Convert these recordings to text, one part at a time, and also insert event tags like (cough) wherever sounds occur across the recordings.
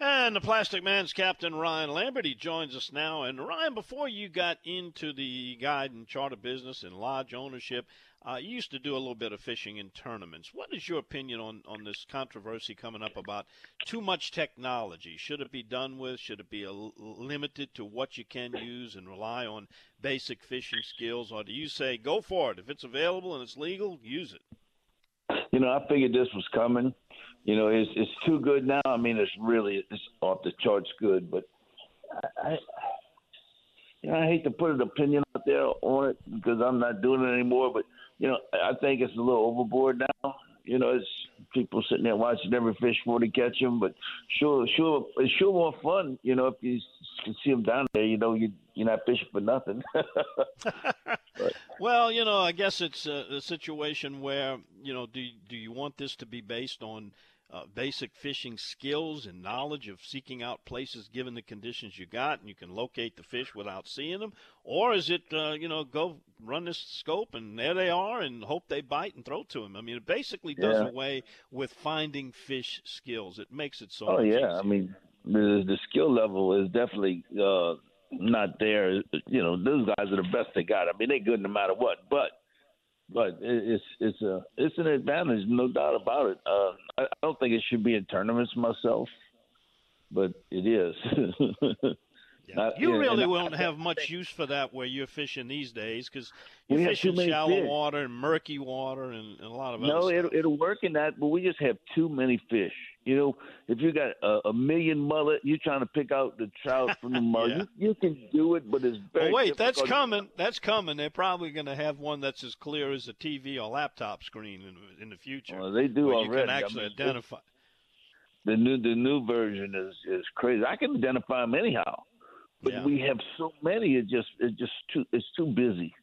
And the Plastic Man's Captain Ryan Lambert. He joins us now. And Ryan, before you got into the guide and charter business and lodge ownership, uh, you used to do a little bit of fishing in tournaments. What is your opinion on, on this controversy coming up about too much technology? Should it be done with? Should it be a, limited to what you can use and rely on basic fishing skills? Or do you say go for it? If it's available and it's legal, use it? You know, I figured this was coming. You know, it's it's too good now. I mean, it's really it's off the charts good, but I, I you know, I hate to put an opinion out there on it because I'm not doing it anymore. But you know, I think it's a little overboard now. You know, it's people sitting there watching every fish before they catch them. But sure, sure, it's sure more fun. You know, if you can see them down there, you know, you you're not fishing for nothing. (laughs) well, you know, I guess it's a, a situation where you know, do do you want this to be based on uh, basic fishing skills and knowledge of seeking out places given the conditions you got and you can locate the fish without seeing them? Or is it, uh, you know, go run this scope and there they are and hope they bite and throw to them? I mean, it basically does yeah. away with finding fish skills. It makes it so Oh, yeah. Easier. I mean, the, the skill level is definitely uh, not there. You know, those guys are the best they got. I mean, they're good no matter what. But but it's it's a it's an advantage, no doubt about it. Uh, I, I don't think it should be in tournaments myself, but it is. (laughs) yeah. you uh, really won't have much use for that where you're fishing these days because you fish in shallow fish. water and murky water and, and a lot of other no, other it'll, it'll work in that, but we just have too many fish. You know, if you got a, a million mullet, you're trying to pick out the trout from the (laughs) mullet. yeah. you, you, can do it, but it's very. Well, wait, that's coming. That's coming. They're probably going to have one that's as clear as a TV or laptop screen in, in the future. Well, they do already. You can actually I mean, identify. The new the new version is is crazy. I can identify them anyhow, but yeah. we have so many. It just it just too it's too busy.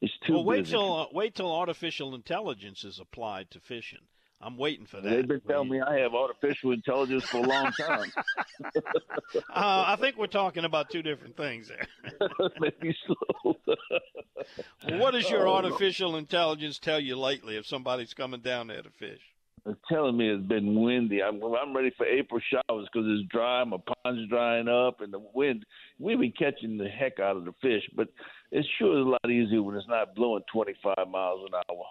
It's too. Well, wait busy. till uh, wait till artificial intelligence is applied to fishing I'm waiting for that. They've been telling me I have artificial intelligence for a long time. (laughs) uh, I think we're talking about two different things there. (laughs) Maybe so. what does your oh, artificial intelligence tell you lately if somebody's coming down there to fish? Telling me it's been windy. I'm I'm ready for April showers because it's dry. My pond's drying up, and the wind. We've been catching the heck out of the fish, but it sure is a lot easier when it's not blowing 25 miles an hour.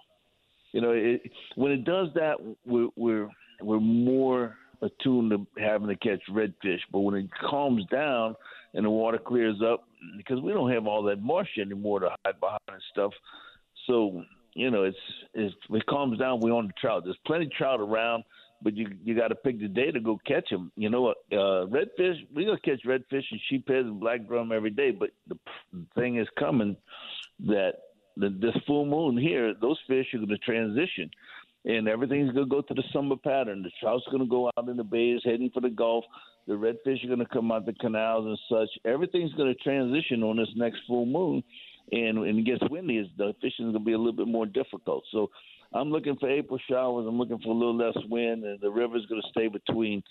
You know, it, when it does that, we're we're we're more attuned to having to catch redfish. But when it calms down and the water clears up, because we don't have all that marsh anymore to hide behind and stuff, so you know, it's, it's it calms down. We're on the trout. There's plenty of trout around, but you you got to pick the day to go catch them. You know, uh, redfish. We gonna catch redfish and sheepheads and black drum every day, but the thing is coming that the, this full moon here, those fish are to transition, and everything's going to go to the summer pattern. The trout's going to go out in the bays, heading for the Gulf. The redfish are going to come out the canals and such. Everything's going to transition on this next full moon, and when it gets windy, the fishing is going to be a little bit more difficult. So. I'm looking for April showers. I'm looking for a little less wind, and the river's going to stay between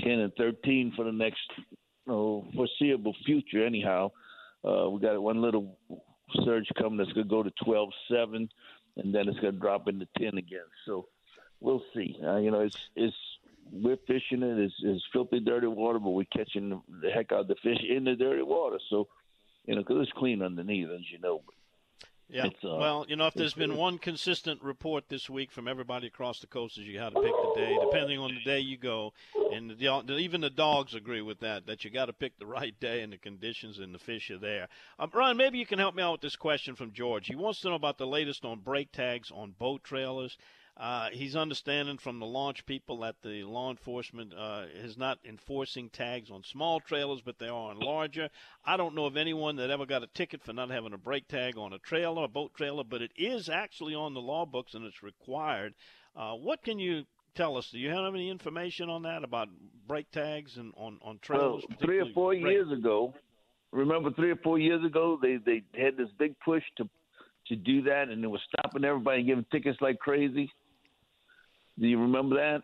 10 and 13 for the next you know, foreseeable future. Anyhow, uh, we got one little surge coming that's going to go to 12 7, and then it's going to drop into 10 again. So we'll see. Uh, you know, it's, it's, we're fishing it. It's, it's filthy, dirty water, but we're catching the heck out of the fish in the dirty water. So, you know, because it's clean underneath, as you know. But yeah. Uh, well, you know, if there's been one consistent report this week from everybody across the coast, is you got to pick the day, depending on the day you go, and the, even the dogs agree with that. That you got to pick the right day and the conditions, and the fish are there. Um, Ron, maybe you can help me out with this question from George. He wants to know about the latest on brake tags on boat trailers. Uh, he's understanding from the launch people that the law enforcement uh, is not enforcing tags on small trailers, but they are on larger. I don't know of anyone that ever got a ticket for not having a brake tag on a trailer, a boat trailer, but it is actually on the law books and it's required. Uh, what can you tell us? Do you have any information on that about brake tags and on on trailers? Well, three or four brake? years ago, remember three or four years ago, they they had this big push to to do that, and it was stopping everybody and giving tickets like crazy. Do you remember that?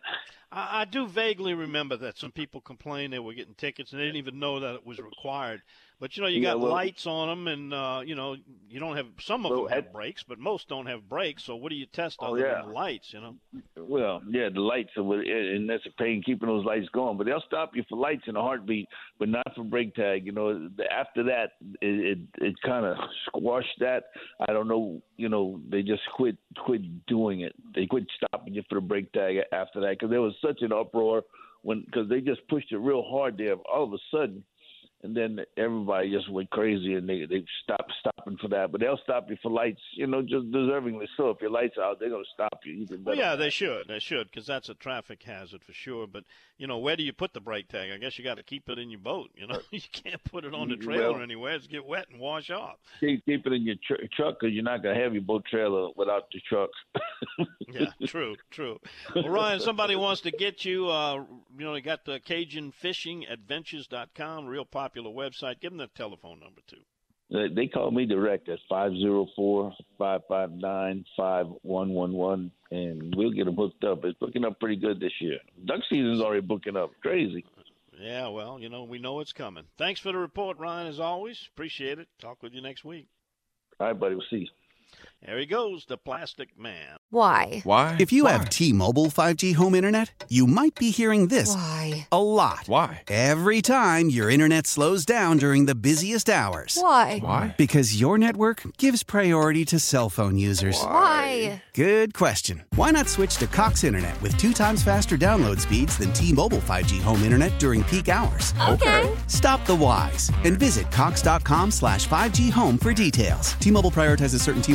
I, I do vaguely remember that some people complained they were getting tickets and they didn't even know that it was required. But you know, you yeah, got well, lights on them, and uh, you know, you don't have some of well, them have brakes, but most don't have brakes. So what do you test oh, other yeah. than the lights? You know. Well, yeah, the lights, and that's a pain keeping those lights going. But they'll stop you for lights in a heartbeat, but not for brake tag. You know, after that, it it, it kind of squashed that. I don't know. You know, they just quit quit doing it. They quit stopping you for the brake tag after that because there was such an uproar when because they just pushed it real hard there. All of a sudden and then everybody just went crazy and they they stopped stopping for that. But they'll stop you for lights, you know, just deservingly so. If your lights out, they're gonna stop you. Even well, yeah, they should, they should, because that's a traffic hazard for sure. But you know, where do you put the brake tag? I guess you got to keep it in your boat. You know, (laughs) you can't put it on the trailer well, anywhere. It's get wet and wash off. Keep, keep it in your tr- truck because you're not gonna have your boat trailer without the truck. (laughs) yeah, true, true. Well, Ryan, somebody wants to get you. Uh, you know, they got the Cajun Fishing Adventures.com, real popular popular website. Give them the telephone number too. They call me direct at 504-559-5111, and we'll get them hooked up. It's booking up pretty good this year. Duck season's already booking up. Crazy. Yeah, well, you know, we know it's coming. Thanks for the report, Ryan, as always. Appreciate it. Talk with you next week. All right, buddy. We'll see you. There he goes, the plastic man. Why? Why? If you Why? have T Mobile 5G home internet, you might be hearing this Why? a lot. Why? Every time your internet slows down during the busiest hours. Why? Why? Because your network gives priority to cell phone users. Why? Good question. Why not switch to Cox Internet with two times faster download speeds than T Mobile 5G home internet during peak hours? Okay. Stop the whys and visit Cox.com slash 5G home for details. T Mobile prioritizes certain T